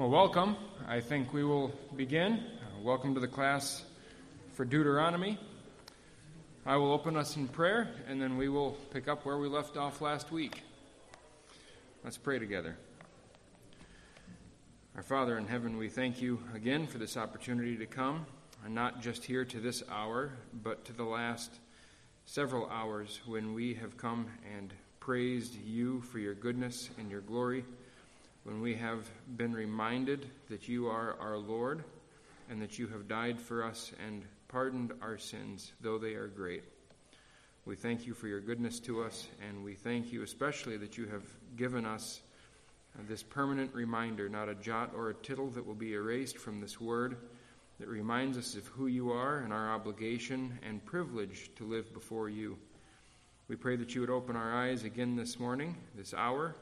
Well, welcome. I think we will begin. Uh, welcome to the class for Deuteronomy. I will open us in prayer, and then we will pick up where we left off last week. Let's pray together. Our Father in heaven, we thank you again for this opportunity to come, and not just here to this hour, but to the last several hours when we have come and praised you for your goodness and your glory when we have been reminded that you are our Lord and that you have died for us and pardoned our sins, though they are great. We thank you for your goodness to us, and we thank you especially that you have given us uh, this permanent reminder, not a jot or a tittle that will be erased from this word, that reminds us of who you are and our obligation and privilege to live before you. We pray that you would open our eyes again this morning, this hour,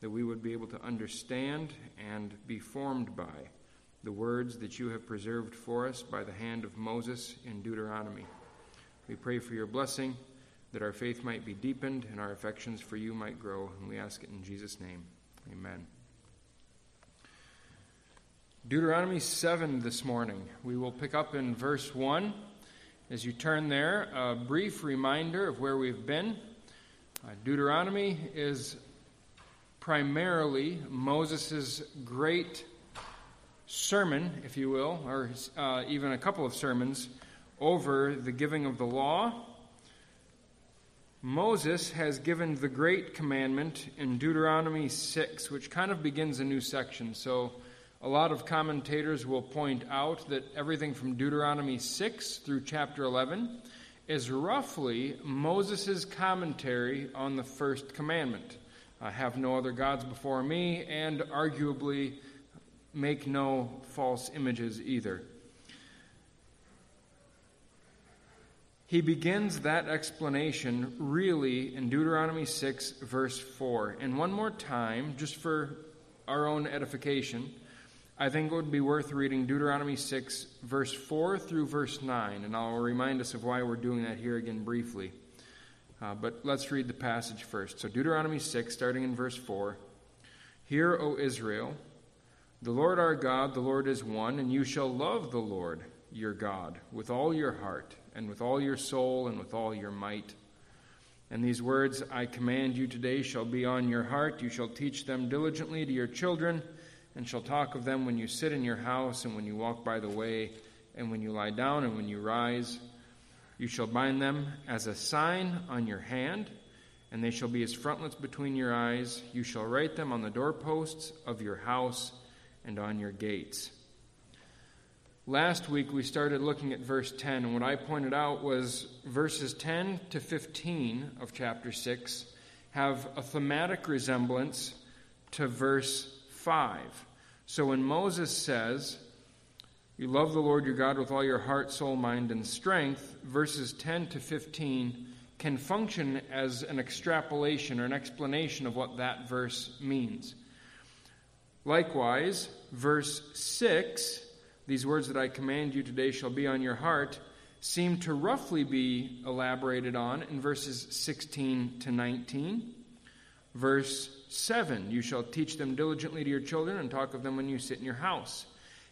that we would be able to understand and be formed by the words that you have preserved for us by the hand of Moses in Deuteronomy. We pray for your blessing, that our faith might be deepened and our affections for you might grow, and we ask it in Jesus' name. Amen. Deuteronomy 7 this morning. We will pick up in verse 1. As you turn there, a brief reminder of where we've been. Uh, Deuteronomy is primarily Moses' great sermon, if you will, or uh, even a couple of sermons over the giving of the law. Moses has given the great commandment in Deuteronomy 6, which kind of begins a new section. So, a lot of commentators will point out that everything from Deuteronomy 6 through chapter 11 is roughly Moses' commentary on the first commandment have no other gods before me, and arguably make no false images either. He begins that explanation really in Deuteronomy 6, verse 4. And one more time, just for our own edification, I think it would be worth reading Deuteronomy 6, verse 4 through verse 9. And I'll remind us of why we're doing that here again briefly. Uh, but let's read the passage first. So, Deuteronomy 6, starting in verse 4. Hear, O Israel, the Lord our God, the Lord is one, and you shall love the Lord your God with all your heart, and with all your soul, and with all your might. And these words I command you today shall be on your heart. You shall teach them diligently to your children, and shall talk of them when you sit in your house, and when you walk by the way, and when you lie down, and when you rise. You shall bind them as a sign on your hand, and they shall be as frontlets between your eyes. You shall write them on the doorposts of your house and on your gates. Last week we started looking at verse 10, and what I pointed out was verses 10 to 15 of chapter 6 have a thematic resemblance to verse 5. So when Moses says, you love the Lord your God with all your heart, soul, mind, and strength, verses 10 to 15 can function as an extrapolation or an explanation of what that verse means. Likewise, verse 6, these words that I command you today shall be on your heart, seem to roughly be elaborated on in verses 16 to 19. Verse 7, you shall teach them diligently to your children and talk of them when you sit in your house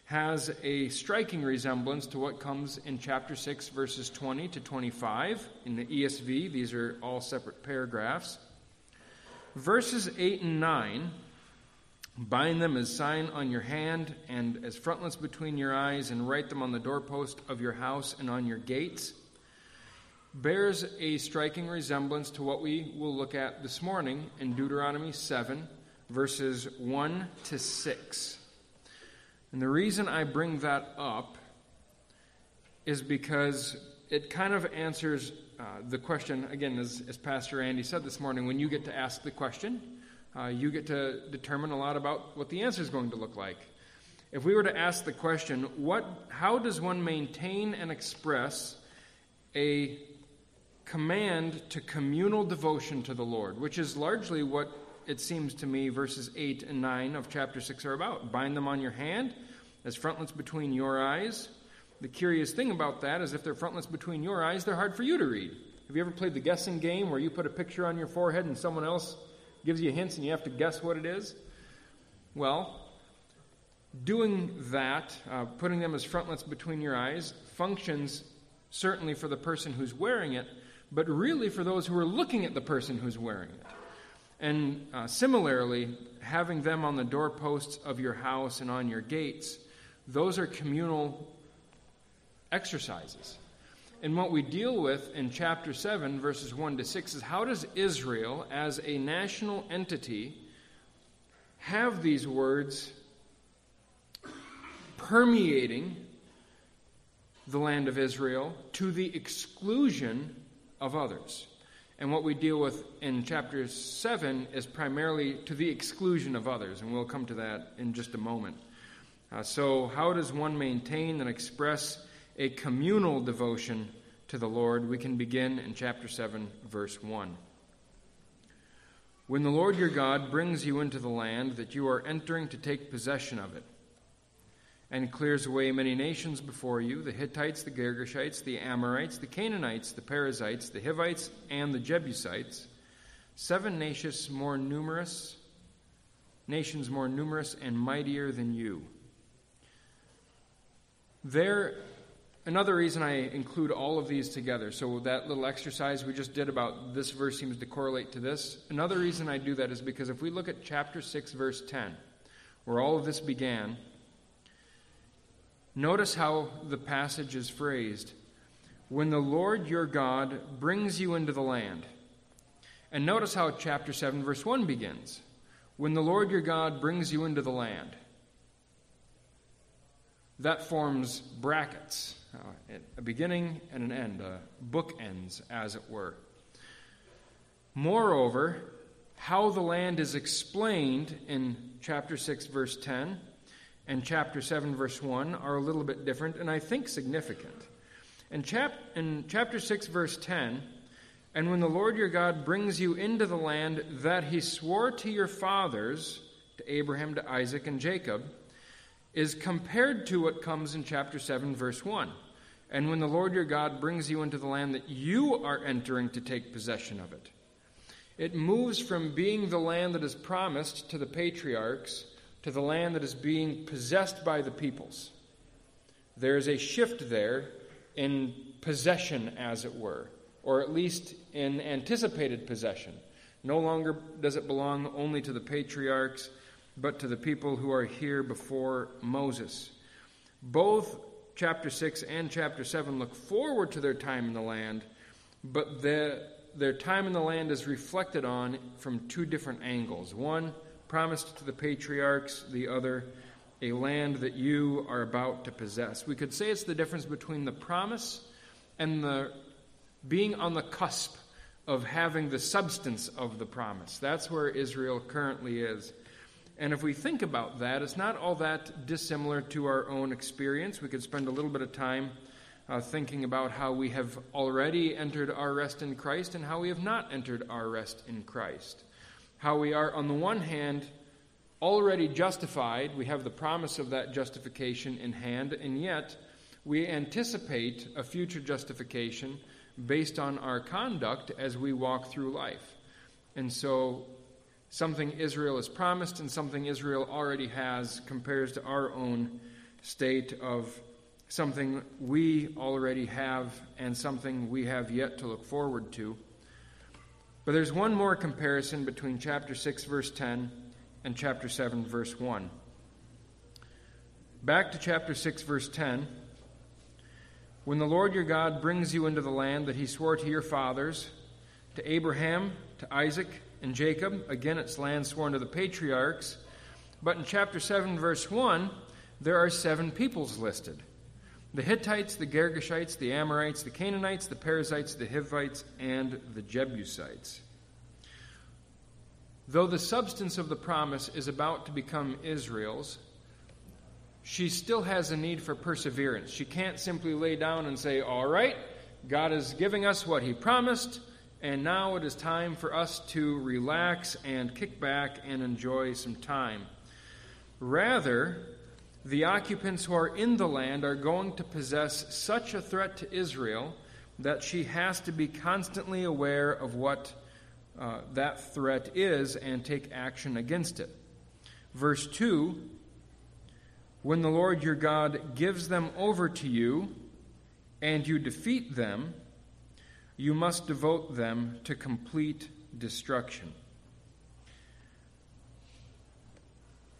has a striking resemblance to what comes in chapter 6, verses 20 to 25 in the ESV. These are all separate paragraphs. Verses 8 and 9 bind them as sign on your hand and as frontlets between your eyes, and write them on the doorpost of your house and on your gates. Bears a striking resemblance to what we will look at this morning in Deuteronomy 7, verses 1 to 6. And the reason I bring that up is because it kind of answers uh, the question, again, as, as, Pastor Andy said this morning, when you get to ask the question, uh, you get to determine a lot about what the answer is going to look like. If we were to ask the question, what, how does one maintain and express a command to communal devotion to the Lord, which is largely what it seems to me, verses 8 and 9 of chapter 6 are about. Bind them on your hand as frontlets between your eyes. The curious thing about that is if they're frontlets between your eyes, they're hard for you to read. Have you ever played the guessing game where you put a picture on your forehead and someone else gives you hints and you have to guess what it is? Well, doing that, uh, putting them as frontlets between your eyes, functions certainly for the person who's wearing it, but really for those who are looking at the person who's wearing it. And uh, similarly, having them on the doorposts of your house and on your gates, those are communal exercises. And what we deal with in chapter 7, verses 1 to 6, is how does Israel, as a national entity, have these words permeating the land of Israel to the exclusion of others. And what we deal with in chapter 7 is primarily to the exclusion of others, and we'll come to that in just a moment. Uh, so, how does one maintain and express a communal devotion to the Lord? We can begin in chapter 7, verse 1. When the Lord your God brings you into the land that you are entering to take possession of it, and clears away many nations before you the Hittites, the Girgashites, the Amorites, the Canaanites, the Perizzites, the Hivites, and the Jebusites, seven nations more numerous, nations more numerous and mightier than you. There, another reason I include all of these together, so that little exercise we just did about this verse seems to correlate to this. Another reason I do that is because if we look at chapter 6, verse 10, where all of this began, Notice how the passage is phrased. When the Lord your God brings you into the land. And notice how chapter 7, verse 1 begins. When the Lord your God brings you into the land. That forms brackets, uh, a beginning and an end, a bookends, as it were. Moreover, how the land is explained in chapter 6, verse 10 and chapter 7, verse 1 are a little bit different and I think significant. In, chap- in chapter 6, verse 10, and when the Lord your God brings you into the land that he swore to your fathers, to Abraham, to Isaac, and Jacob, is compared to what comes in chapter 7, verse 1. And when the Lord your God brings you into the land that you are entering to take possession of it, it moves from being the land that is promised to the patriarchs to the land that is being possessed by the peoples. There is a shift there in possession, as it were, or at least in anticipated possession. No longer does it belong only to the patriarchs, but to the people who are here before Moses. Both chapter 6 and chapter 7 look forward to their time in the land, but the, their time in the land is reflected on from two different angles. One, promised to the patriarchs, the other, a land that you are about to possess. We could say it's the difference between the promise and the being on the cusp of having the substance of the promise. That's where Israel currently is. And if we think about that, it's not all that dissimilar to our own experience. We could spend a little bit of time uh, thinking about how we have already entered our rest in Christ and how we have not entered our rest in Christ how we are, on the one hand, already justified. We have the promise of that justification in hand, and yet we anticipate a future justification based on our conduct as we walk through life. And so, something Israel is promised and something Israel already has compares to our own state of something we already have and something we have yet to look forward to. But there's one more comparison between chapter 6, verse 10, and chapter 7, verse 1. Back to chapter 6, verse 10. When the Lord your God brings you into the land that he swore to your fathers, to Abraham, to Isaac, and Jacob, again, it's land sworn to the patriarchs. But in chapter 7, verse 1, there are seven peoples listed the Hittites, the Girgashites, the Amorites, the Canaanites, the Perizzites, the Hivites, and the Jebusites. Though the substance of the promise is about to become Israel's, she still has a need for perseverance. She can't simply lay down and say, All right, God is giving us what He promised, and now it is time for us to relax and kick back and enjoy some time. Rather, the occupants who are in the land are going to possess such a threat to Israel that she has to be constantly aware of what uh, that threat is and take action against it. Verse 2 when the Lord your God gives them over to you and you defeat them, you must devote them to complete destruction.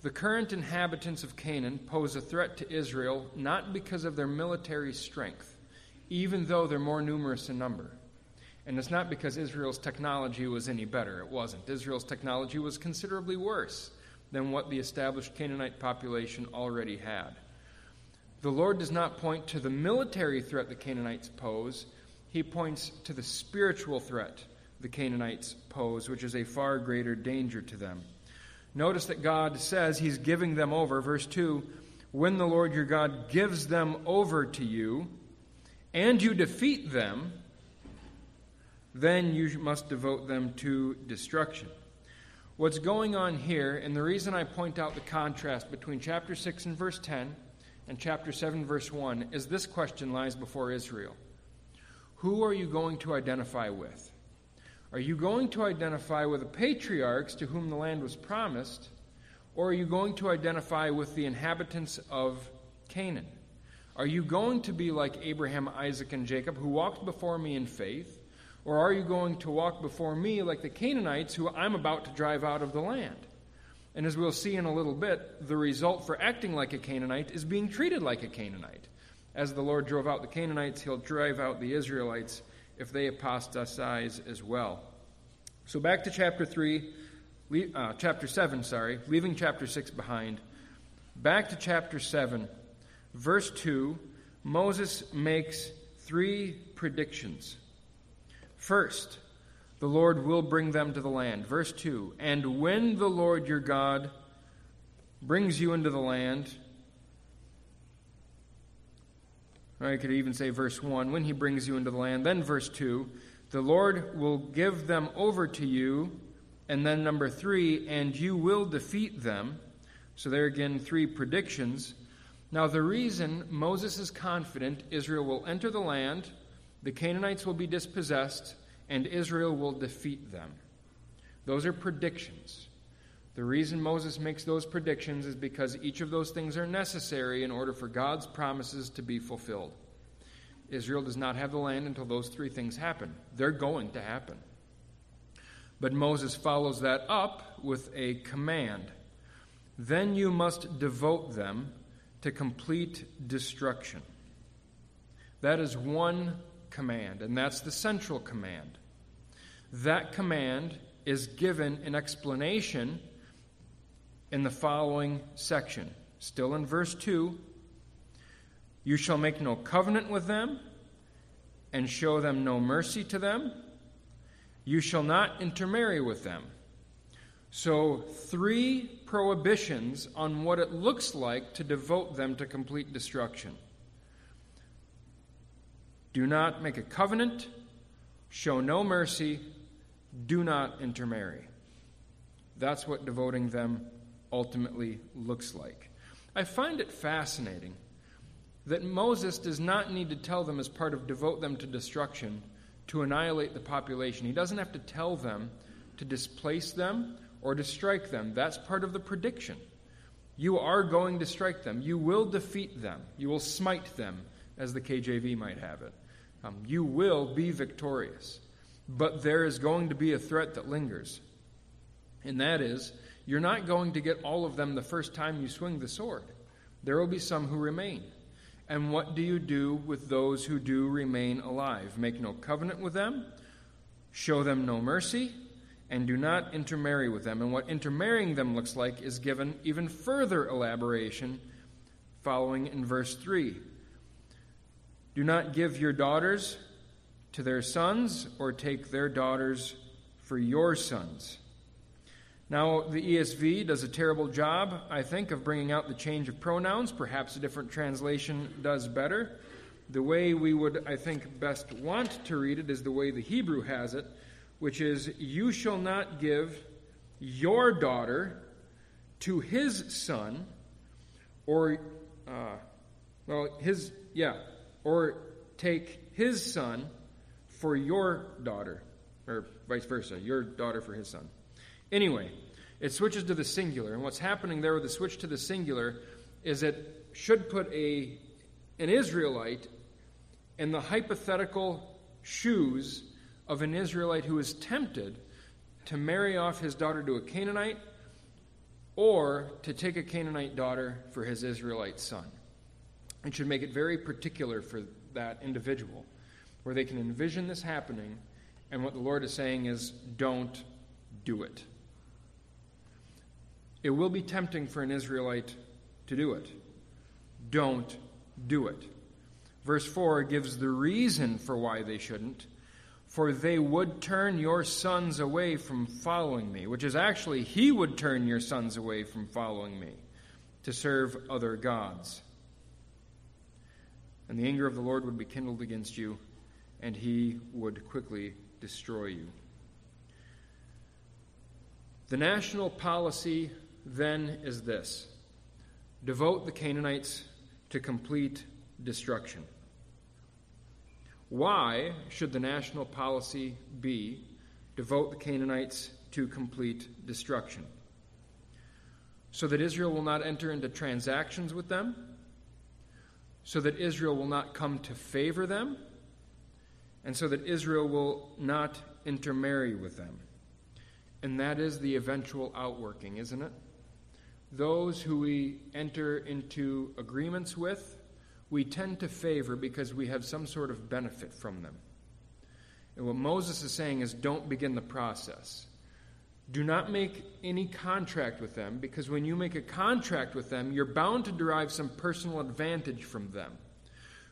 The current inhabitants of Canaan pose a threat to Israel not because of their military strength, even though they're more numerous in number. And it's not because Israel's technology was any better. It wasn't. Israel's technology was considerably worse than what the established Canaanite population already had. The Lord does not point to the military threat the Canaanites pose, he points to the spiritual threat the Canaanites pose, which is a far greater danger to them. Notice that God says he's giving them over. Verse 2 When the Lord your God gives them over to you, and you defeat them, then you must devote them to destruction. What's going on here, and the reason I point out the contrast between chapter 6 and verse 10 and chapter 7, verse 1, is this question lies before Israel Who are you going to identify with? Are you going to identify with the patriarchs to whom the land was promised, or are you going to identify with the inhabitants of Canaan? Are you going to be like Abraham, Isaac, and Jacob, who walked before me in faith? Or are you going to walk before me like the Canaanites who I'm about to drive out of the land? And as we'll see in a little bit, the result for acting like a Canaanite is being treated like a Canaanite. As the Lord drove out the Canaanites, he'll drive out the Israelites if they apostatize as well. So back to chapter 3, uh, chapter 7, sorry, leaving chapter 6 behind. Back to chapter 7, verse 2, Moses makes three predictions. First, the Lord will bring them to the land. Verse 2 And when the Lord your God brings you into the land, I could even say verse 1 when he brings you into the land. Then verse 2 the Lord will give them over to you. And then number 3 and you will defeat them. So there again, three predictions. Now, the reason Moses is confident Israel will enter the land the Canaanites will be dispossessed, and Israel will defeat them. Those are predictions. The reason Moses makes those predictions is because each of those things are necessary in order for God's promises to be fulfilled. Israel does not have the land until those three things happen. They're going to happen. But Moses follows that up with a command. Then you must devote them to complete destruction. That is one command, and that's the central command. That command is given in explanation in the following section. Still in verse 2 You shall make no covenant with them, and show them no mercy to them. You shall not intermarry with them. So, three prohibitions on what it looks like to devote them to complete destruction. Do not make a covenant, show no mercy, do not intermarry. That's what devoting them ultimately looks like. I find it fascinating that Moses does not need to tell them, as part of devote them to destruction, to annihilate the population. He doesn't have to tell them to displace them or to strike them. That's part of the prediction. You are going to strike them. You will defeat them. You will smite them, as the KJV might have it. Um, you will be victorious. But there is going to be a threat that lingers. And that is, you're not going to get all of them the first time you swing the sword. There will be some who remain. And what do you do with those who do remain alive? Make no covenant with them, show them no mercy, and do not intermarry with them. And what intermarrying them looks like is given even further elaboration following in verse 3. Do not give your daughters to their sons, or take their daughters for your sons. Now, the ESV does a terrible job, I think, of bringing out the change of pronouns. Perhaps a different translation does better. The way we would, I think, best want to read it is the way the Hebrew has it, which is, You shall not give your daughter to his son, or, uh, well, his, yeah, or take his son for your daughter, or vice versa, your daughter for his son. Anyway, it switches to the singular, and what's happening there with the switch to the singular is it should put a, an Israelite in the hypothetical shoes of an Israelite who is tempted to marry off his daughter to a Canaanite or to take a Canaanite daughter for his Israelite son. It should make it very particular for that individual, where they can envision this happening, and what the Lord is saying is, don't do it. It will be tempting for an Israelite to do it. Don't do it. Verse 4 gives the reason for why they shouldn't. For they would turn your sons away from following me, which is actually, he would turn your sons away from following me to serve other gods. And the anger of the Lord would be kindled against you, and he would quickly destroy you. The national policy then is this devote the Canaanites to complete destruction. Why should the national policy be devote the Canaanites to complete destruction? So that Israel will not enter into transactions with them, so that Israel will not come to favor them, and so that Israel will not intermarry with them. And that is the eventual outworking, isn't it? Those who we enter into agreements with, we tend to favor because we have some sort of benefit from them. And what Moses is saying is don't begin the process. Do not make any contract with them because when you make a contract with them, you're bound to derive some personal advantage from them.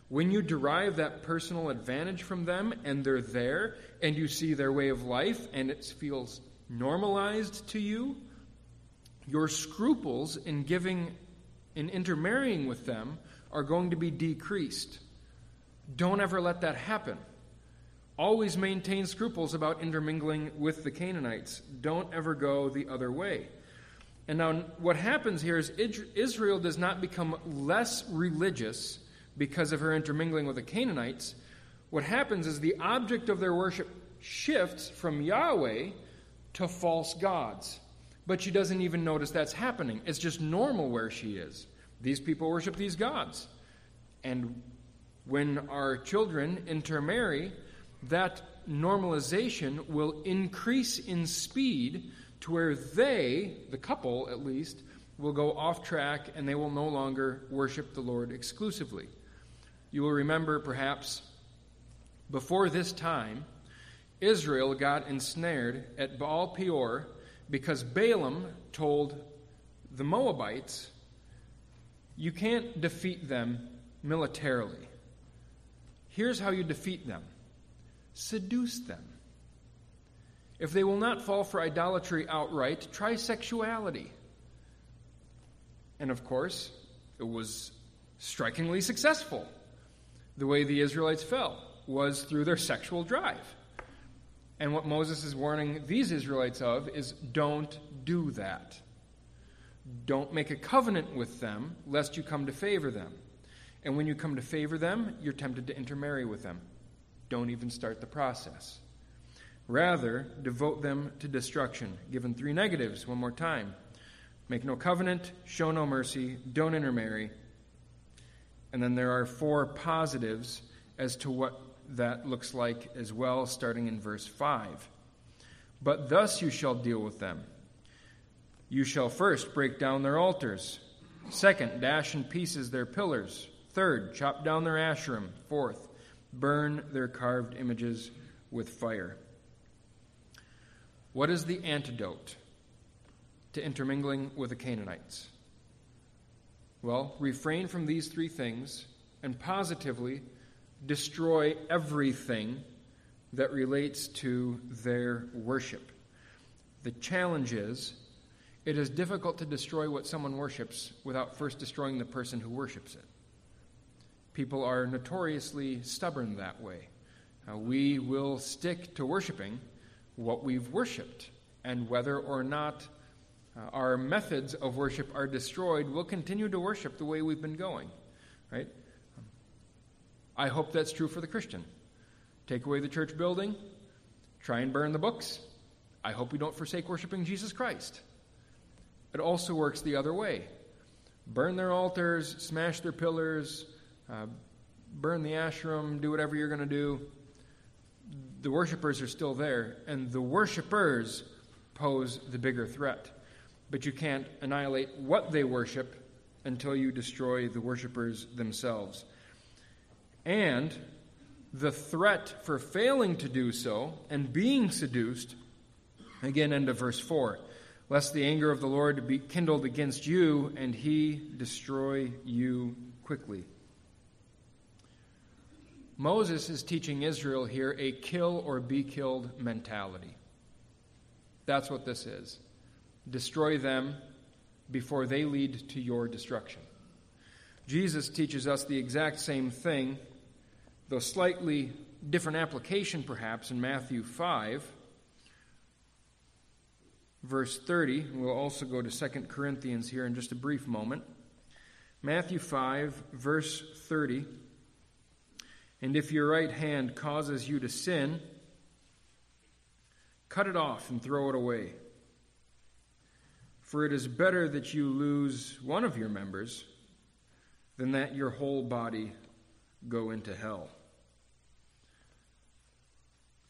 When you derive that personal advantage from them and they're there and you see their way of life and it feels normalized to you, your scruples in giving in intermarrying with them are going to be decreased. Don't ever let that happen. Always maintain scruples about intermingling with the Canaanites. Don't ever go the other way. And now, what happens here is Israel does not become less religious because of her intermingling with the Canaanites. What happens is the object of their worship shifts from Yahweh to false gods but she doesn't even notice that's happening. It's just normal where she is. These people worship these gods. And when our children intermarry, that normalization will increase in speed to where they, the couple at least, will go off track and they will no longer worship the Lord exclusively. You will remember, perhaps, before this time, Israel got ensnared at Baal Peor because Balaam told the Moabites, you can't defeat them militarily. Here's how you defeat them seduce them. If they will not fall for idolatry outright, try sexuality. And of course, it was strikingly successful. The way the Israelites fell was through their sexual drive. And what Moses is warning these Israelites of is don't do that. Don't make a covenant with them, lest you come to favor them. And when you come to favor them, you're tempted to intermarry with them. Don't even start the process. Rather, devote them to destruction. Given three negatives, one more time. Make no covenant, show no mercy, don't intermarry. And then there are four positives as to what that looks like as well, starting in verse 5. But thus you shall deal with them. You shall first break down their altars, second, dash in pieces their pillars, third, chop down their asherim, fourth, burn their carved images with fire. What is the antidote to intermingling with the Canaanites? Well, refrain from these three things and positively destroy everything that relates to their worship. The challenge is it is difficult to destroy what someone worships without first destroying the person who worships it. People are notoriously stubborn that way. Uh, we will stick to worshiping what we've worshiped, and whether or not uh, our methods of worship are destroyed, we'll continue to worship the way we've been going. Right? I hope that's true for the Christian. Take away the church building, try and burn the books. I hope we don't forsake worshiping Jesus Christ. It also works the other way. burn their altars, smash their pillars, uh, burn the asherim, do whatever you're going to do. The worshippers are still there, and the worshippers pose the bigger threat. But you can't annihilate what they worship until you destroy the worshippers themselves. And the threat for failing to do so and being seduced, again, end of verse 4 lest the anger of the Lord be kindled against you and he destroy you quickly. Moses is teaching Israel here a kill or be killed mentality. That's what this is. Destroy them before they lead to your destruction. Jesus teaches us the exact same thing, though slightly different application perhaps in Matthew 5 verse 30. We'll also go to 2 Corinthians here in just a brief moment. Matthew 5, verse 30. And if your right hand causes you to sin, cut it off and throw it away. For it is better that you lose one of your members than that your whole body go into hell.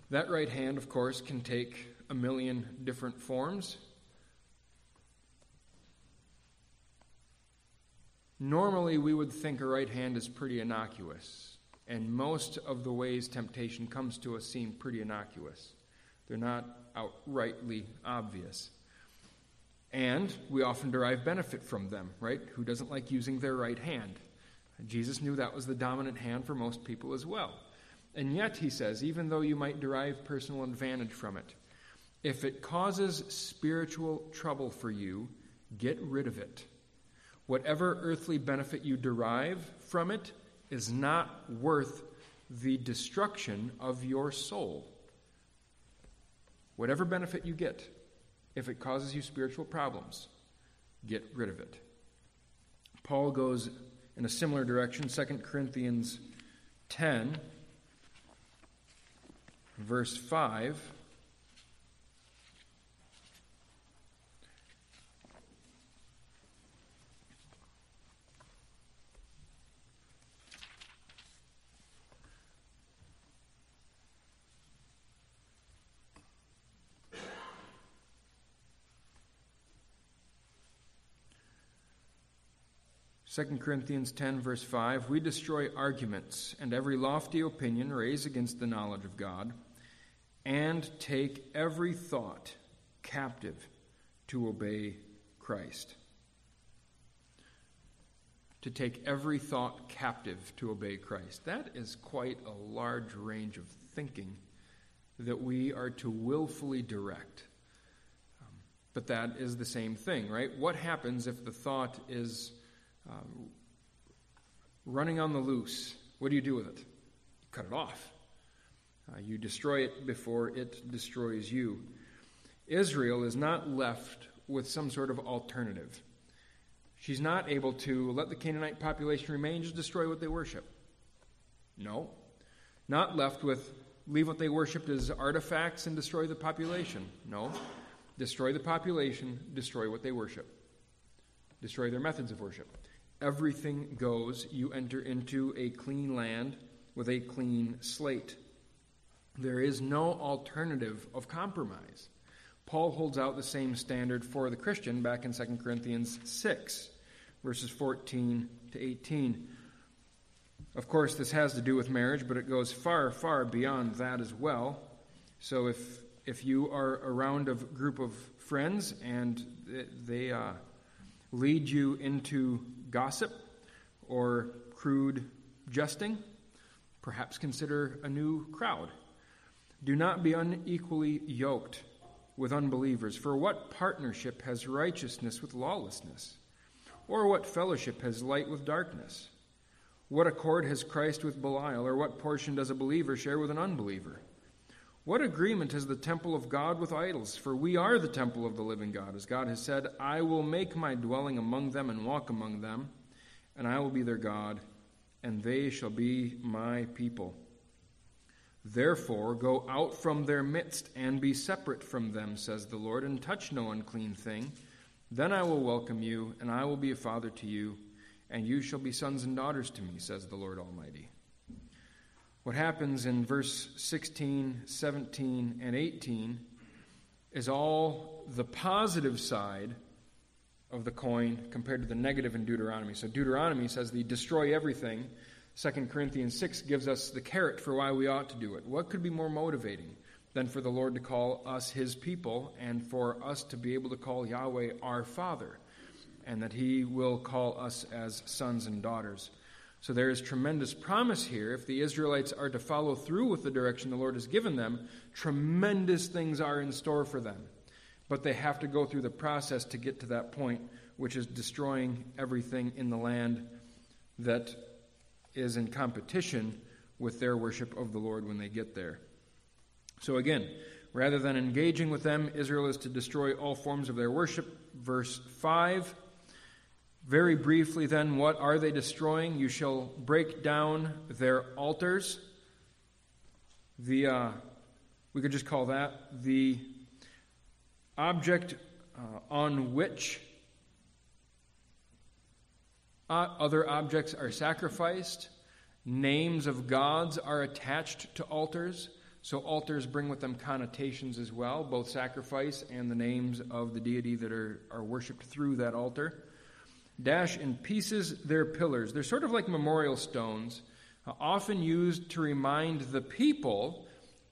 That right hand, of course, can take a million different forms. Normally, we would think a right hand is pretty innocuous, and most of the ways temptation comes to us seem pretty innocuous. They're not outrightly obvious. And we often derive benefit from them, right? Who doesn't like using their right hand? Jesus knew that was the dominant hand for most people as well. And yet, he says, even though you might derive personal advantage from it, if it causes spiritual trouble for you, get rid of it. Whatever earthly benefit you derive from it is not worth the destruction of your soul. Whatever benefit you get, if it causes you spiritual problems, get rid of it. Paul goes in a similar direction, 2 Corinthians 10, verse 5. 2 Corinthians 10, verse 5 We destroy arguments and every lofty opinion raised against the knowledge of God, and take every thought captive to obey Christ. To take every thought captive to obey Christ. That is quite a large range of thinking that we are to willfully direct. Um, but that is the same thing, right? What happens if the thought is um, running on the loose, what do you do with it? Cut it off. Uh, you destroy it before it destroys you. Israel is not left with some sort of alternative. She's not able to let the Canaanite population remain, just destroy what they worship. No. Not left with leave what they worshiped as artifacts and destroy the population. No. Destroy the population, destroy what they worship, destroy their methods of worship everything goes, you enter into a clean land with a clean slate. There is no alternative of compromise. Paul holds out the same standard for the Christian back in 2 Corinthians 6, verses 14 to 18. Of course, this has to do with marriage, but it goes far, far beyond that as well. So if if you are around a group of friends and they uh, lead you into gossip or crude jesting, perhaps consider a new crowd. Do not be unequally yoked with unbelievers, for what partnership has righteousness with lawlessness? Or what fellowship has light with darkness? What accord has Christ with Belial, or what portion does a believer share with an unbeliever? What agreement has the temple of God with idols? For we are the temple of the living God. As God has said, I will make my dwelling among them and walk among them, and I will be their God, and they shall be my people. Therefore, go out from their midst and be separate from them, says the Lord, and touch no unclean thing, Then I will welcome you, and I will be a father to you, and you shall be sons and daughters to me, says the Lord Almighty. What happens in verse 16, 17, and 18 is all the positive side of the coin compared to the negative in Deuteronomy. So Deuteronomy says the destroy everything. 2 Corinthians 6 gives us the carrot for why we ought to do it. What could be more motivating than for the Lord to call us his people and for us to be able to call Yahweh our Father and that he will call us as sons and daughters? So there is tremendous promise here. If the Israelites are to follow through with the direction the Lord has given them, tremendous things are in store for them. But they have to go through the process to get to that point, which is destroying everything in the land that is in competition with their worship of the Lord when they get there. So again, rather than engaging with them, Israel is to destroy all forms of their worship. Verse 5. Very briefly, then, what are they destroying? You shall break down their altars. The, uh, we could just call that the object uh, on which other objects are sacrificed. Names of gods are attached to altars. So altars bring with them connotations as well, both sacrifice and the names of the deity that are, are worshipped through that altar. Dash in pieces their pillars. They're sort of like memorial stones, uh, often used to remind the people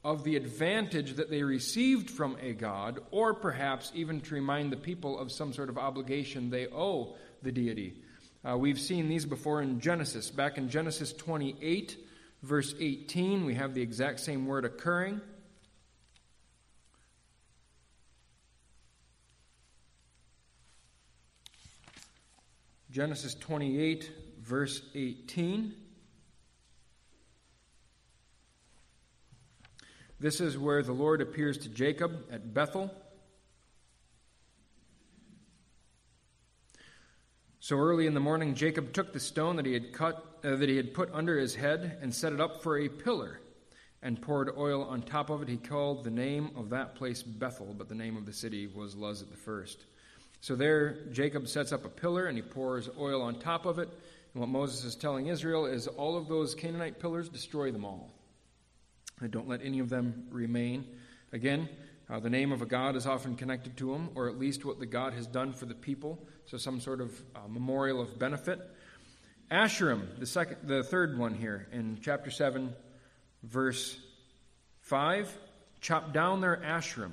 of the advantage that they received from a god, or perhaps even to remind the people of some sort of obligation they owe the deity. Uh, we've seen these before in Genesis. Back in Genesis 28, verse 18, we have the exact same word occurring. Genesis 28, verse 18. This is where the Lord appears to Jacob at Bethel. So early in the morning, Jacob took the stone that he had cut, uh, that he had put under his head, and set it up for a pillar, and poured oil on top of it. He called the name of that place Bethel, but the name of the city was Luz at the first. So there, Jacob sets up a pillar, and he pours oil on top of it. And what Moses is telling Israel is, all of those Canaanite pillars, destroy them all. Don't let any of them remain. Again, uh, the name of a god is often connected to him, or at least what the god has done for the people. So some sort of uh, memorial of benefit. Asherim, the second, the third one here in chapter seven, verse five. Chop down their Asherim.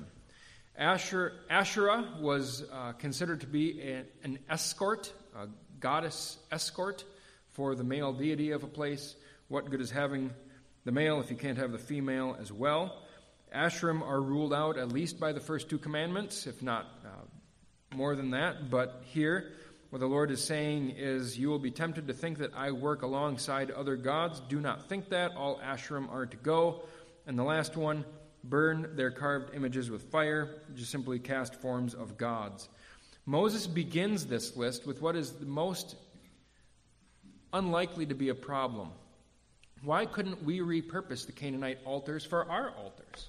Asher, Asherah was uh, considered to be a, an escort, a goddess escort for the male deity of a place. What good is having the male if you can't have the female as well. Asherim are ruled out at least by the first two commandments, if not uh, more than that. But here, what the Lord is saying is, You will be tempted to think that I work alongside other gods. Do not think that. All Asherim are to go. And the last one, burn their carved images with fire, just simply cast forms of gods. Moses begins this list with what is the most unlikely to be a problem why couldn't we repurpose the Canaanite altars for our altars?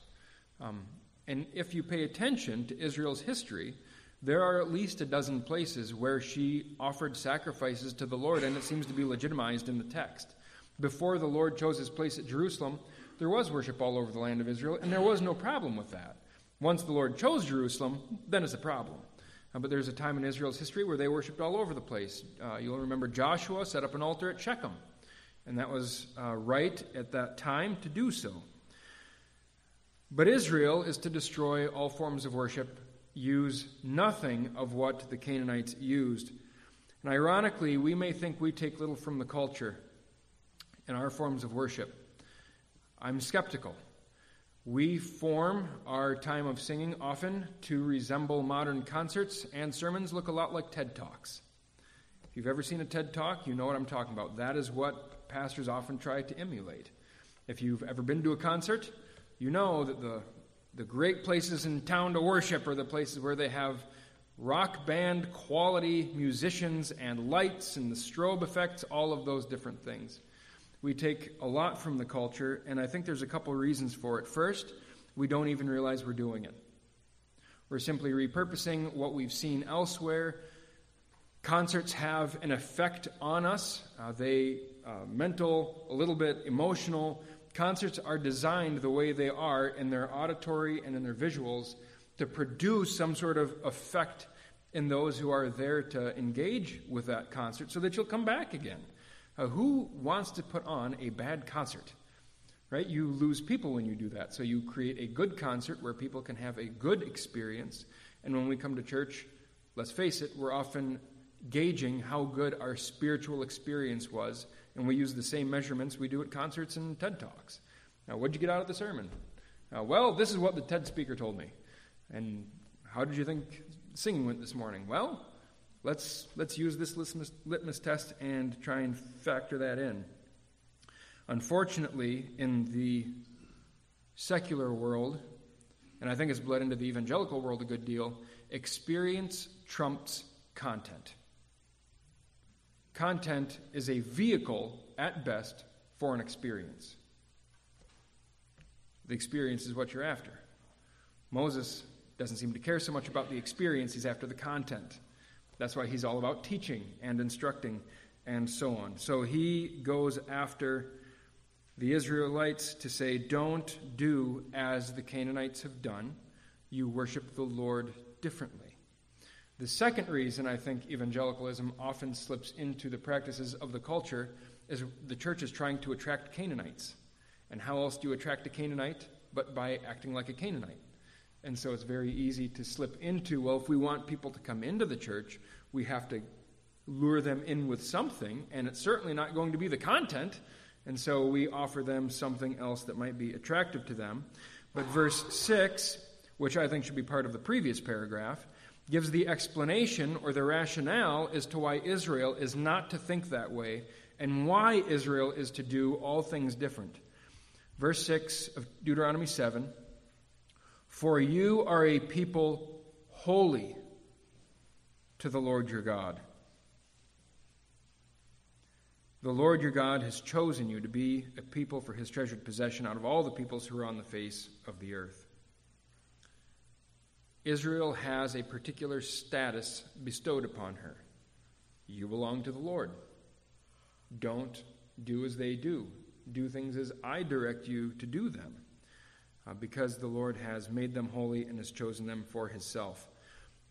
Um, and if you pay attention to Israel's history, there are at least a dozen places where she offered sacrifices to the Lord, and it seems to be legitimized in the text. Before the Lord chose his place at Jerusalem, there was worship all over the land of Israel, and there was no problem with that. Once the Lord chose Jerusalem, then it's a problem. Uh, but there's a time in Israel's history where they worshiped all over the place. Uh, you'll remember Joshua set up an altar at Shechem and that was uh, right at that time to do so. But Israel is to destroy all forms of worship, use nothing of what the Canaanites used. And ironically, we may think we take little from the culture in our forms of worship. I'm skeptical. We form our time of singing often to resemble modern concerts, and sermons look a lot like TED Talks. If you've ever seen a TED Talk, you know what I'm talking about. That is what pastors often try to emulate. If you've ever been to a concert, you know that the, the great places in town to worship are the places where they have rock band quality musicians and lights and the strobe effects, all of those different things. We take a lot from the culture, and I think there's a couple reasons for it. First, we don't even realize we're doing it. We're simply repurposing what we've seen elsewhere. Concerts have an effect on us. Uh, they uh, mental, a little bit emotional. Concerts are designed the way they are in their auditory and in their visuals to produce some sort of effect in those who are there to engage with that concert so that you'll come back again. Uh, who wants to put on a bad concert? Right? You lose people when you do that. So you create a good concert where people can have a good experience. And when we come to church, let's face it, we're often gauging how good our spiritual experience was. And we use the same measurements we do at concerts and TED Talks. Now, what'd you get out of the sermon? Uh, well, this is what the TED speaker told me. And how did you think singing went this morning? Well, let's, let's use this litmus, litmus test and try and factor that in. Unfortunately, in the secular world, and I think it's bled into the evangelical world a good deal, experience trumps content. Content is a vehicle, at best, for an experience. The experience is what you're after. Moses doesn't seem to care so much about the experience, he's after the content. That's why he's all about teaching and instructing and so on. So he goes after the Israelites to say, Don't do as the Canaanites have done. You worship the Lord differently. The second reason I think evangelicalism often slips into the practices of the culture is the church is trying to attract Canaanites. And how else do you attract a Canaanite but by acting like a Canaanite? And so it's very easy to slip into, well, if we want people to come into the church, we have to lure them in with something, and it's certainly not going to be the content. And so we offer them something else that might be attractive to them. But verse 6, which I think should be part of the previous paragraph, gives the explanation or the rationale as to why Israel is not to think that way and why Israel is to do all things different. Verse 6 of Deuteronomy 7 For you are a people holy to the Lord your God. The Lord your God has chosen you to be a people for his treasured possession out of all the peoples who are on the face of the earth. Israel has a particular status bestowed upon her. You belong to the Lord. Don't do as they do. Do things as I direct you to do them, uh, because the Lord has made them holy and has chosen them for Himself.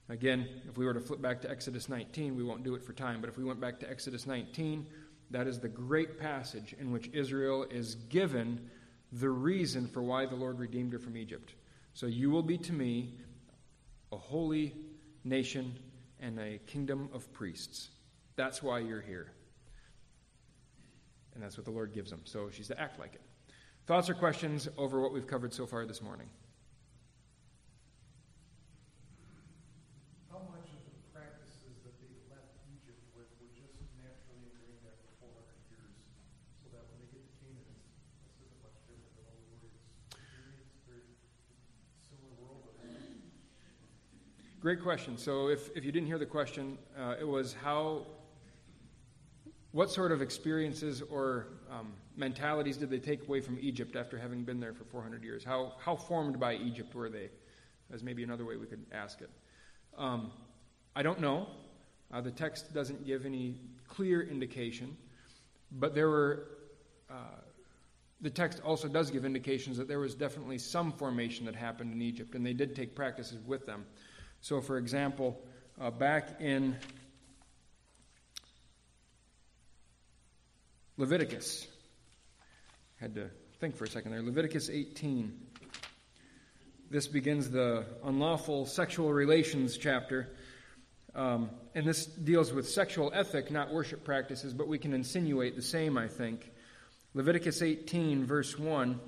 Again, if we were to flip back to Exodus 19, we won't do it for time, but if we went back to Exodus 19, that is the great passage in which Israel is given the reason for why the Lord redeemed her from Egypt. So you will be to me a holy nation and a kingdom of priests. That's why you're here. And that's what the Lord gives them. So she's to act like it. Thoughts or questions over what we've covered so far this morning? Great question. So, if, if you didn't hear the question, uh, it was how, what sort of experiences or um, mentalities did they take away from Egypt after having been there for 400 years? How, how formed by Egypt were they? As maybe another way we could ask it. Um, I don't know. Uh, the text doesn't give any clear indication, but there were. Uh, the text also does give indications that there was definitely some formation that happened in Egypt, and they did take practices with them. So, for example, uh, back in Leviticus, I had to think for a second there. Leviticus 18. This begins the unlawful sexual relations chapter. Um, and this deals with sexual ethic, not worship practices, but we can insinuate the same, I think. Leviticus 18, verse 1.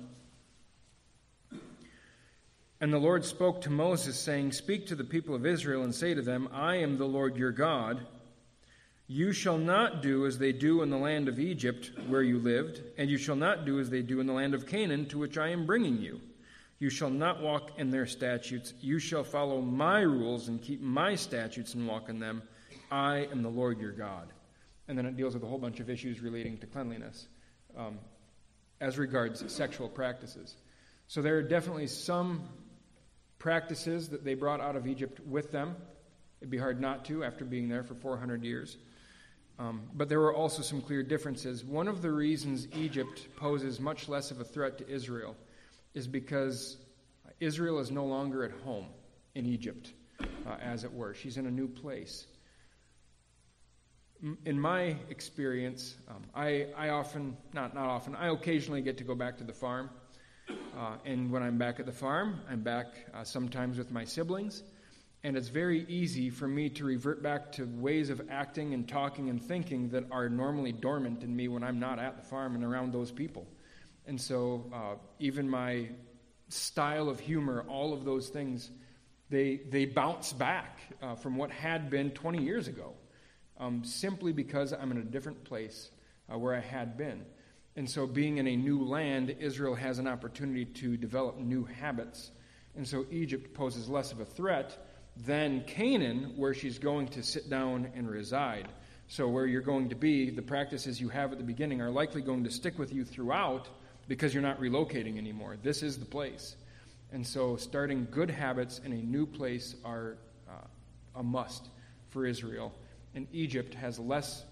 And the Lord spoke to Moses, saying, Speak to the people of Israel and say to them, I am the Lord your God. You shall not do as they do in the land of Egypt, where you lived, and you shall not do as they do in the land of Canaan, to which I am bringing you. You shall not walk in their statutes. You shall follow my rules and keep my statutes and walk in them. I am the Lord your God. And then it deals with a whole bunch of issues relating to cleanliness um, as regards sexual practices. So there are definitely some practices that they brought out of Egypt with them. It'd be hard not to after being there for 400 years. Um, but there were also some clear differences. One of the reasons Egypt poses much less of a threat to Israel is because Israel is no longer at home in Egypt, uh, as it were. She's in a new place. In my experience, um, I, I often, not, not often, I occasionally get to go back to the farm. Uh, and when I'm back at the farm, I'm back uh, sometimes with my siblings. And it's very easy for me to revert back to ways of acting and talking and thinking that are normally dormant in me when I'm not at the farm and around those people. And so, uh, even my style of humor, all of those things, they, they bounce back uh, from what had been 20 years ago, um, simply because I'm in a different place uh, where I had been. And so, being in a new land, Israel has an opportunity to develop new habits. And so, Egypt poses less of a threat than Canaan, where she's going to sit down and reside. So, where you're going to be, the practices you have at the beginning are likely going to stick with you throughout because you're not relocating anymore. This is the place. And so, starting good habits in a new place are uh, a must for Israel. And Egypt has less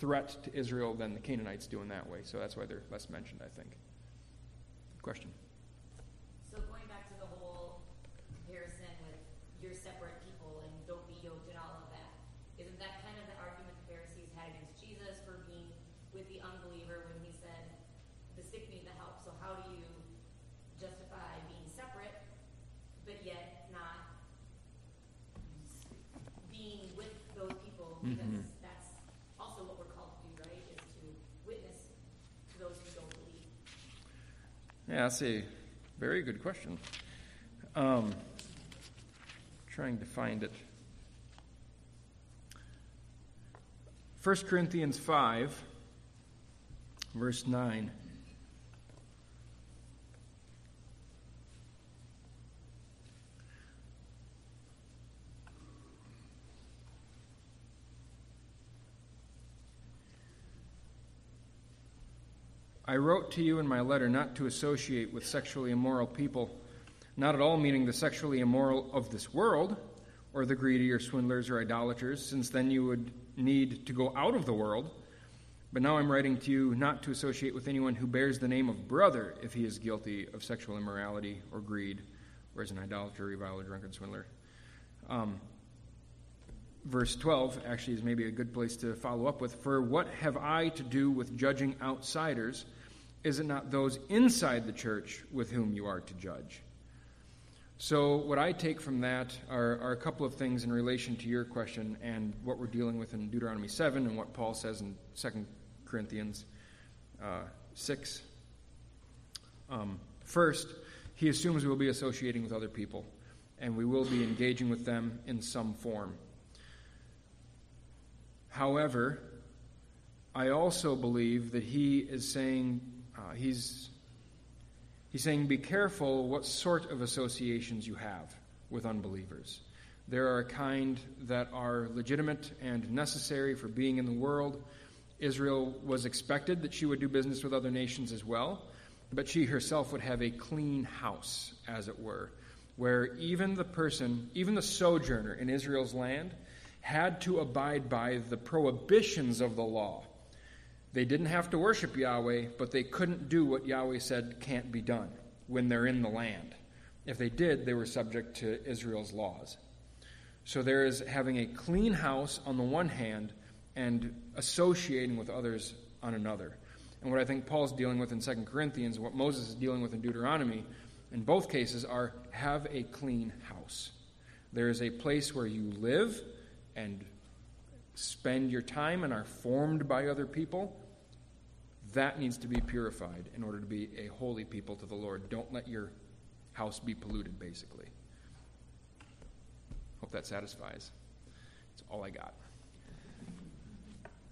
threat to Israel than the Canaanites do in that way. So, that's why they're less mentioned, I think. Question? Yeah, that's a very good question. Um, trying to find it. 1 Corinthians 5, verse 9. I wrote to you in my letter not to associate with sexually immoral people, not at all meaning the sexually immoral of this world, or the greedy, or swindlers, or idolaters, since then you would need to go out of the world. But now I'm writing to you not to associate with anyone who bears the name of brother if he is guilty of sexual immorality or greed, or is an idolater, reviler, drunkard, swindler. Um, verse 12 actually is maybe a good place to follow up with. For what have I to do with judging outsiders? Is it not those inside the church with whom you are to judge? So, what I take from that are, are, a couple of things in relation to your question and what we're dealing with in Deuteronomy 7 and what Paul says in 2 Corinthians uh, 6. Um, first, he assumes we will be associating with other people and we will be engaging with them in some form. However, I also believe that he is saying, uh, he's, he's saying, be careful what sort of associations you have with unbelievers. There are a kind that are legitimate and necessary for being in the world. Israel was expected that she would do business with other nations as well, but she herself would have a clean house, as it were, where even the person, even the sojourner in Israel's land, had to abide by the prohibitions of the law. They didn't have to worship Yahweh, but they couldn't do what Yahweh said can't be done when they're in the land. If they did, they were subject to Israel's laws. So there is having a clean house on the one hand and associating with others on another. And what I think Paul's dealing with in 2 Corinthians, what Moses is dealing with in Deuteronomy, in both cases are have a clean house. There is a place where you live and spend your time and are formed by other people, that needs to be purified in order to be a holy people to the Lord. Don't let your house be polluted, basically. Hope that satisfies. That's all I got.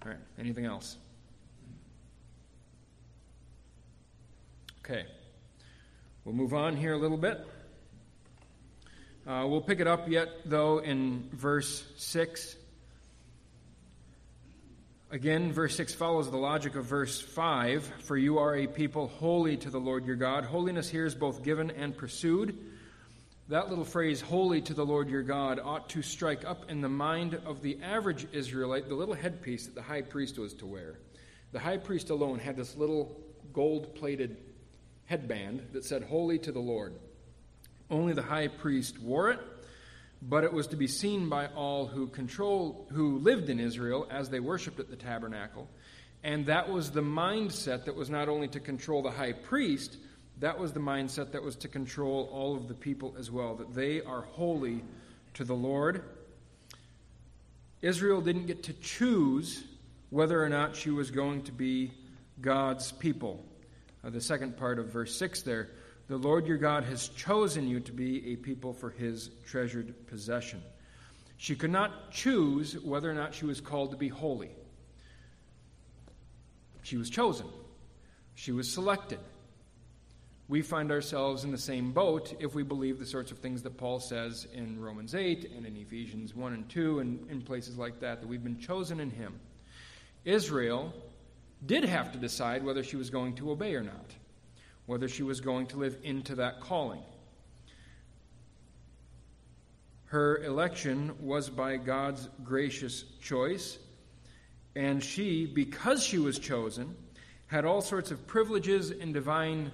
All right, anything else? Okay, we'll move on here a little bit. Uh, we'll pick it up yet, though, in verse 6. Again, verse 6 follows the logic of verse 5 For you are a people holy to the Lord your God. Holiness here is both given and pursued. that little phrase, holy to the Lord your God, ought to strike up in the mind of the average Israelite the little headpiece that the high priest was to wear. The high priest alone had this little gold plated headband that said, Holy to the Lord. Only the high priest wore it, but it was to be seen by all who control who lived in Israel as they worshiped at the tabernacle. And that was the mindset that was not only to control the high priest, that was the mindset that was to control all of the people as well, that they are holy to the Lord. Israel didn't get to choose whether or not she was going to be God's people. Uh, the second part of verse 6 there the Lord your God has chosen you to be a people for his treasured possession. She could not choose whether or not she was called to be holy. She was chosen, she was selected. We find ourselves in the same boat if we believe the sorts of things that Paul says in Romans 8 and in Ephesians 1 and 2 and in places like that, that we've been chosen in him. Israel did have to decide whether she was going to obey or not whether she was going to live into that calling. Her election was by God's gracious choice, and she, because she was chosen, had all sorts of privileges and divine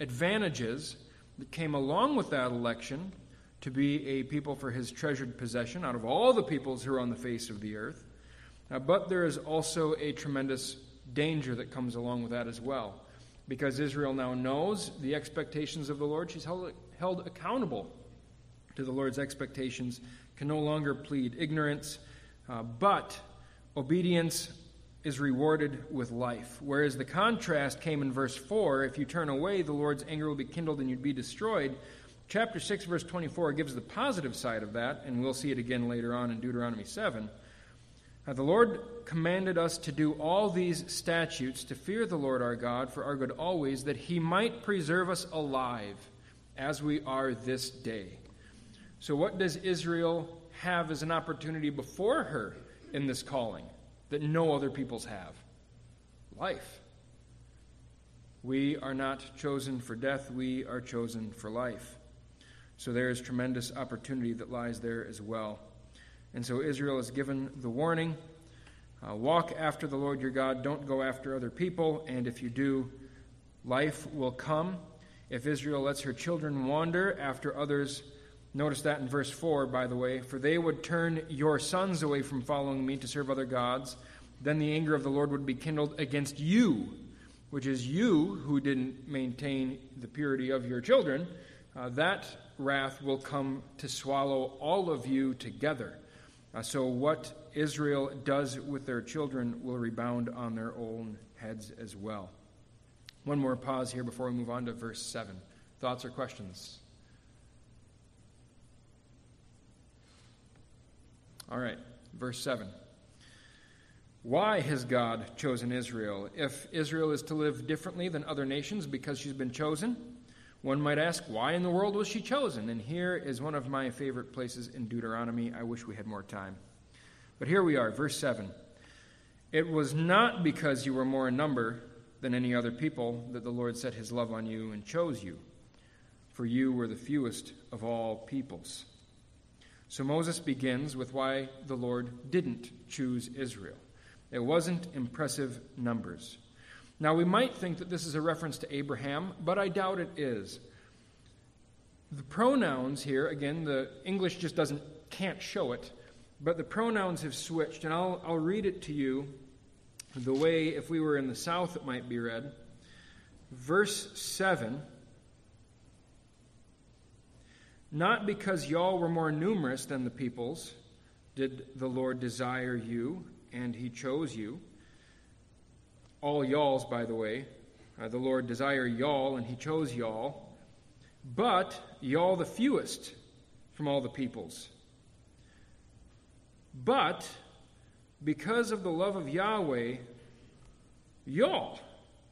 advantages that came along with that election to be a people for his treasured possession out of all the peoples who are on the face of the earth. Uh, but there is also a tremendous danger that comes along with that as well because Israel now knows the expectations of the Lord, she's held, held accountable to the Lord's expectations, can no longer plead ignorance, uh, but obedience is rewarded with life. Whereas the contrast came in verse 4 if you turn away, the Lord's anger will be kindled and you'd be destroyed. Chapter 6, verse 24 gives the positive side of that, and we'll see it again later on in Deuteronomy 7. Now, the Lord commanded us to do all these statutes to fear the Lord our God for our good always, that he might preserve us alive as we are this day. So, what does Israel have as an opportunity before her in this calling that no other peoples have? Life. We are not chosen for death, we are chosen for life. So, there is tremendous opportunity that lies there as well. And so Israel is given the warning uh, walk after the Lord your God, don't go after other people, and if you do, life will come. If Israel lets her children wander after others, notice that in verse 4, by the way, for they would turn your sons away from following me to serve other gods, then the anger of the Lord would be kindled against you, which is you who didn't maintain the purity of your children. Uh, that wrath will come to swallow all of you together. Uh, so, what Israel does with their children will rebound on their own heads as well. One more pause here before we move on to verse 7. Thoughts or questions? All right, verse 7. Why has God chosen Israel? If Israel is to live differently than other nations because she's been chosen, one might ask, why in the world was she chosen? And here is one of my favorite places in Deuteronomy. I wish we had more time. But here we are, verse 7. It was not because you were more in number than any other people that the Lord set his love on you and chose you, for you were the fewest of all peoples. So Moses begins with why the Lord didn't choose Israel. It wasn't impressive numbers. Now, we might think that this is a reference to Abraham, but I doubt it is. The pronouns here, again, the English just doesn't, can't show it, but the pronouns have switched, and I'll, I'll read it to you the way, if we were in the South, it might be read. Verse 7 Not because y'all were more numerous than the peoples did the Lord desire you, and he chose you all y'alls, by the way. Uh, the Lord desired y'all, and He chose y'all. But y'all the fewest from all the peoples. But because of the love of Yahweh, y'all,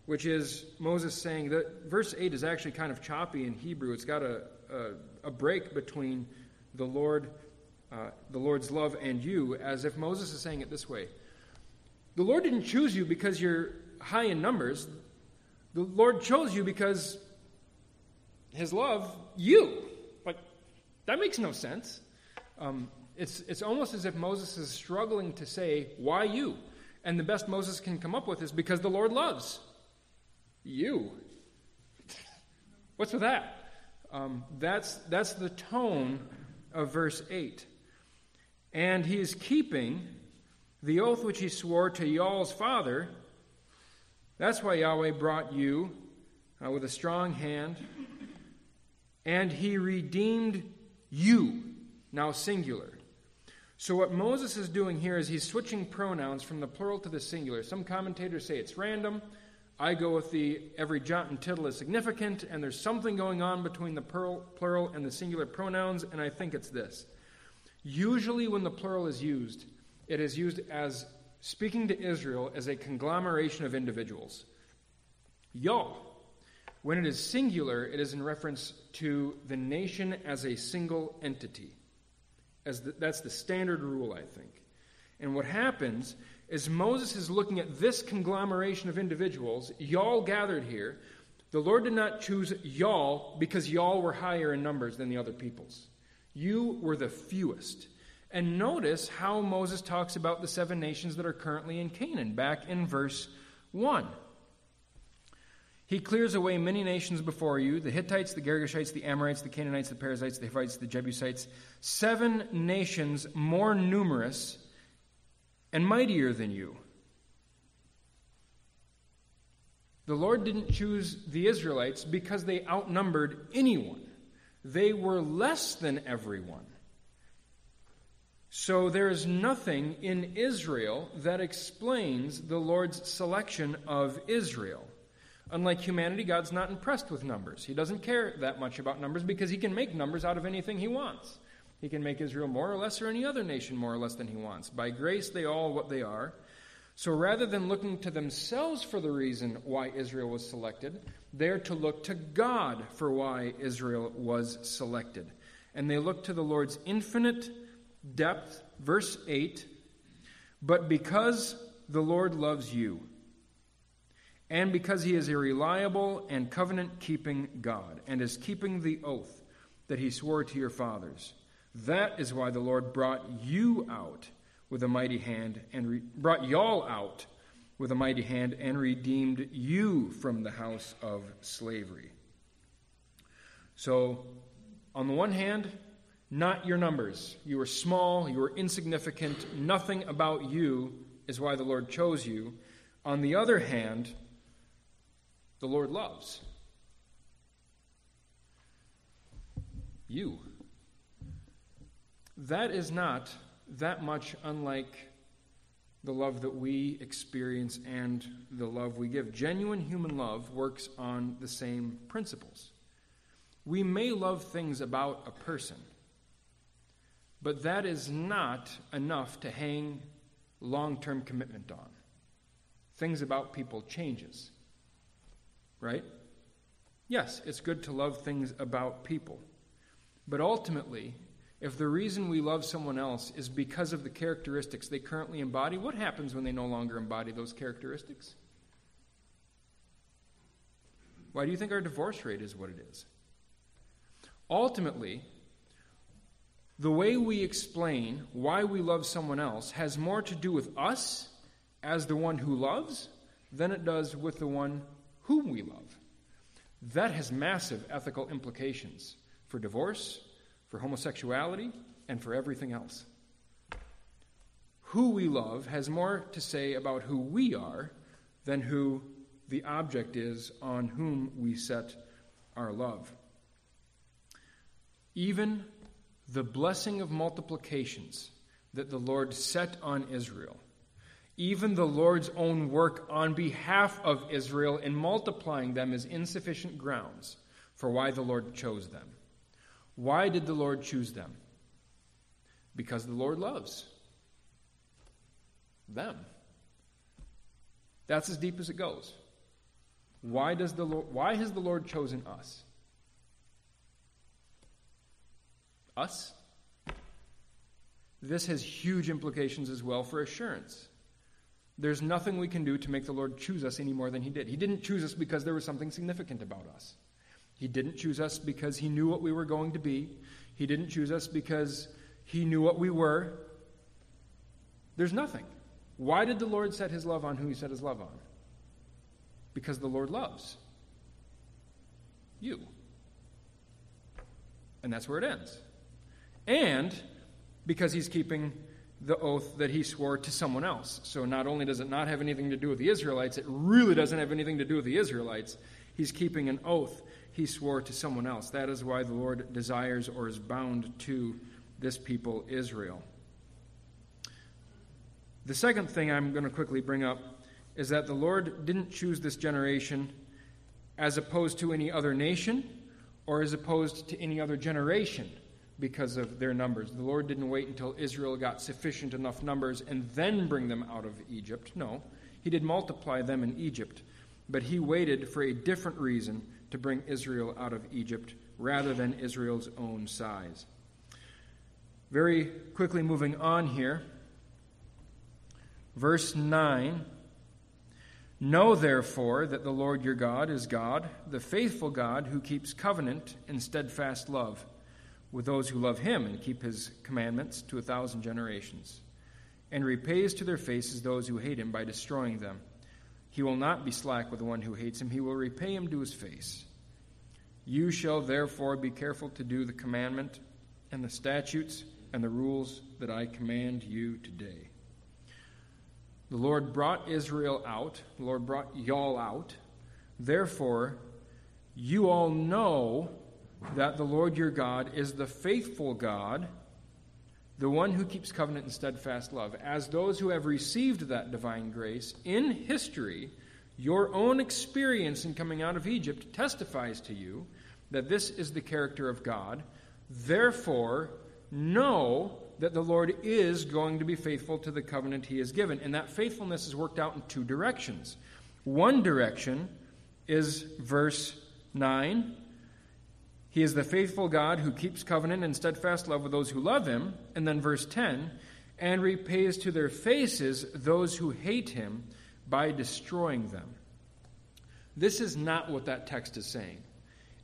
which is Moses saying that verse 8 is actually kind of choppy in Hebrew. It's got a, a, a break between the Lord, uh, the Lord's love and you, as if Moses is saying it this way the Lord didn't choose you because you're high in numbers. The Lord chose you because His love, you. Like, That makes no sense. Um, it's, it's almost as if Moses is struggling to say, Why you? And the best Moses can come up with is because the Lord loves you. What's with that? Um, that's, that's the tone of verse 8. And he is keeping the oath which he swore to Yaal's father. That's why Yahweh brought you uh, with a strong hand. And he redeemed you, now singular. So, what Moses is doing here is he's switching pronouns from the plural to the singular. Some commentators say it's random. I go with the every jot and tittle is significant, and there's something going on between the plural and the singular pronouns, and I think it's this. Usually, when the plural is used, it is used as speaking to Israel as a conglomeration of individuals. Y'all. When it is singular, it is in reference to the nation as a single entity. As the, that's the standard rule, I think. And what happens is Moses is looking at this conglomeration of individuals, y'all gathered here. The Lord did not choose y'all because y'all were higher in numbers than the other peoples. You were the fewest. And notice how Moses talks about the seven nations that are currently in Canaan, back in verse 1. He clears away many nations before you the Hittites, the Girgashites, the Amorites, the Canaanites, the Perizzites, the Hivites, the Jebusites. Seven nations more numerous and mightier than you. The Lord didn't choose the Israelites because they outnumbered anyone, they were less than everyone. So there is nothing in Israel that explains the Lord's selection of Israel. Unlike humanity, God's not impressed with numbers. He doesn't care that much about numbers because he can make numbers out of anything he wants. He can make Israel more or less or any other nation more or less than he wants. By grace, they all what they are. So rather than looking to themselves for the reason why Israel was selected, they're to look to God for why Israel was selected. And they look to the Lord's infinite depth, verse 8, but because the Lord loves you, and because he is a reliable and covenant keeping God, and is keeping the oath that he swore to your fathers. That is why the Lord brought you out with a mighty hand, and re- brought y'all out with a mighty hand, and redeemed you from the house of slavery. So, on the one hand, not your numbers. You are small, you are insignificant, nothing about you is why the Lord chose you. On the other hand, the Lord loves. You. That is not that much unlike the love that we experience and the love we give. Genuine human love works on the same principles. We may love things about a person, but that is not enough to hang long term commitment on. Things about people changes right? Yes, it's good to love things about people. But ultimately, if the reason we love someone else is because of the characteristics they currently embody, what happens when they no longer embody those characteristics? Why do you think our divorce rate is what it is? Ultimately, the way we explain why we love someone else has more to do with us as the one who loves than it does with the one whom we love. That has massive ethical implications for divorce, for homosexuality, and for everything else. Who we love has more to say about who we are than who the object is on whom we set our love. Even the blessing of multiplications that the Lord set on Israel even the Lord's own work on behalf of Israel in multiplying them is insufficient grounds for why the Lord chose them. Why did the Lord choose them? Because the Lord loves them. That's as deep as it goes. Why, does the Lord, why has the Lord chosen us? Us? This has huge implications as well for assurance. There's nothing we can do to make the Lord choose us any more than He did. He didn't choose us because there was something significant about us. He didn't choose us because He knew what we were going to be. He didn't choose us because he knew what we were. There's nothing. Why did the Lord set his love on who he set his love on? Because the Lord loves you. And that's where it ends. And because he's keeping the oath that he swore to someone else. So not only does it not have anything to do with the Israelites, it really doesn't have anything to do with the Israelites. He's keeping an oath he swore to someone else. That is why the Lord desires or is bound to this people, Israel. The second thing I'm going to quickly bring up is that the Lord didn't choose this generation as opposed to any other nation or as opposed to any other generation because of their numbers. The Lord didn't wait until Israel got sufficient enough numbers and then bring them out of Egypt. No, He did multiply them in Egypt, but He waited for a different reason to bring Israel out of Egypt rather than Israel's own size. Very quickly moving on here. Verse 9 Know therefore that the Lord your God is God, the faithful God who keeps covenant and steadfast love with those who love him and keep his commandments to a thousand generations, and repays to their faces those who hate him by destroying them. He will not be slack with the one who hates him, he will repay him to his face. You shall therefore be careful to do the commandment and the statutes and the rules that I command you today. The Lord brought Israel out, the Lord brought y'all out. Therefore, you all know that the Lord your God is the faithful God, the one who keeps covenant and steadfast love. As those who have received that divine grace in history, your own experience in coming out of Egypt testifies to you that this is the character of God. Therefore, know that the Lord is going to be faithful to the covenant he has given. And that faithfulness is worked out in two directions. One direction is verse 9 He is the faithful God who keeps covenant and steadfast love with those who love him. And then verse 10 and repays to their faces those who hate him by destroying them. This is not what that text is saying.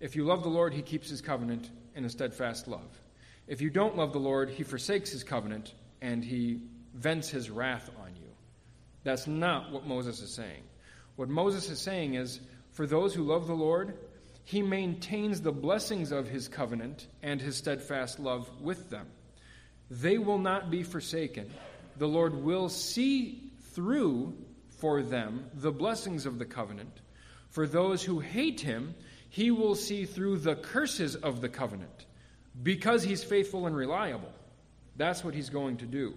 If you love the Lord, he keeps his covenant in a steadfast love. If you don't love the Lord, he forsakes his covenant and he vents his wrath on you. That's not what Moses is saying. What Moses is saying is for those who love the Lord, he maintains the blessings of his covenant and his steadfast love with them. They will not be forsaken. The Lord will see through for them the blessings of the covenant. For those who hate him, he will see through the curses of the covenant because he's faithful and reliable. That's what he's going to do.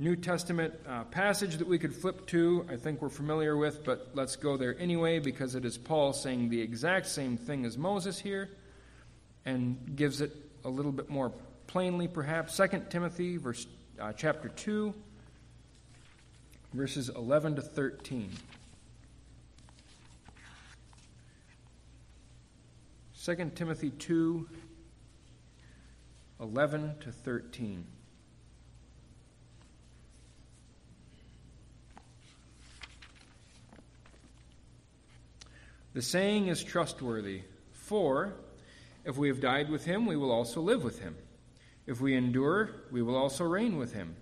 New Testament uh, passage that we could flip to, I think we're familiar with, but let's go there anyway because it is Paul saying the exact same thing as Moses here and gives it a little bit more plainly, perhaps. 2 Timothy, verse, uh, chapter 2, verses 11 to 13. 2 Timothy 2 11 to 13. The saying is trustworthy, for if we have died with him, we will also live with him. If we endure, we will also reign with him.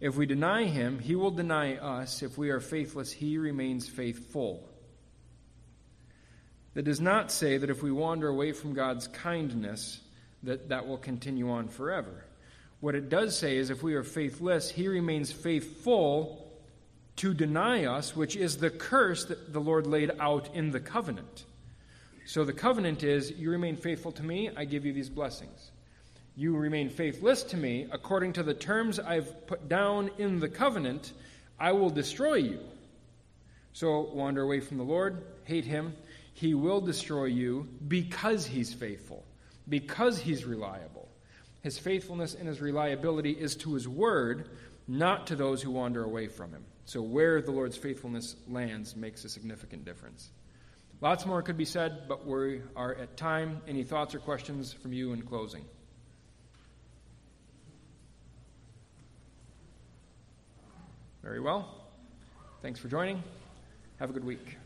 If we deny him, he will deny us. If we are faithless, he remains faithful that does not say that if we wander away from God's kindness, that that will continue on forever. What it does say is if we are faithless, he remains faithful to deny us, which is the curse that the Lord laid out in the covenant. So the covenant is you remain faithful to me, I give you these blessings. You remain faithless to me, according to the terms I've put down in the covenant, I will destroy you. So wander away from the Lord, hate him, he will destroy you because he's faithful, because he's reliable. His faithfulness and his reliability is to his word, not to those who wander away from him. So, where the Lord's faithfulness lands makes a significant difference. Lots more could be said, but we are at time. Any thoughts or questions from you in closing? Very well. Thanks for joining. Have a good week.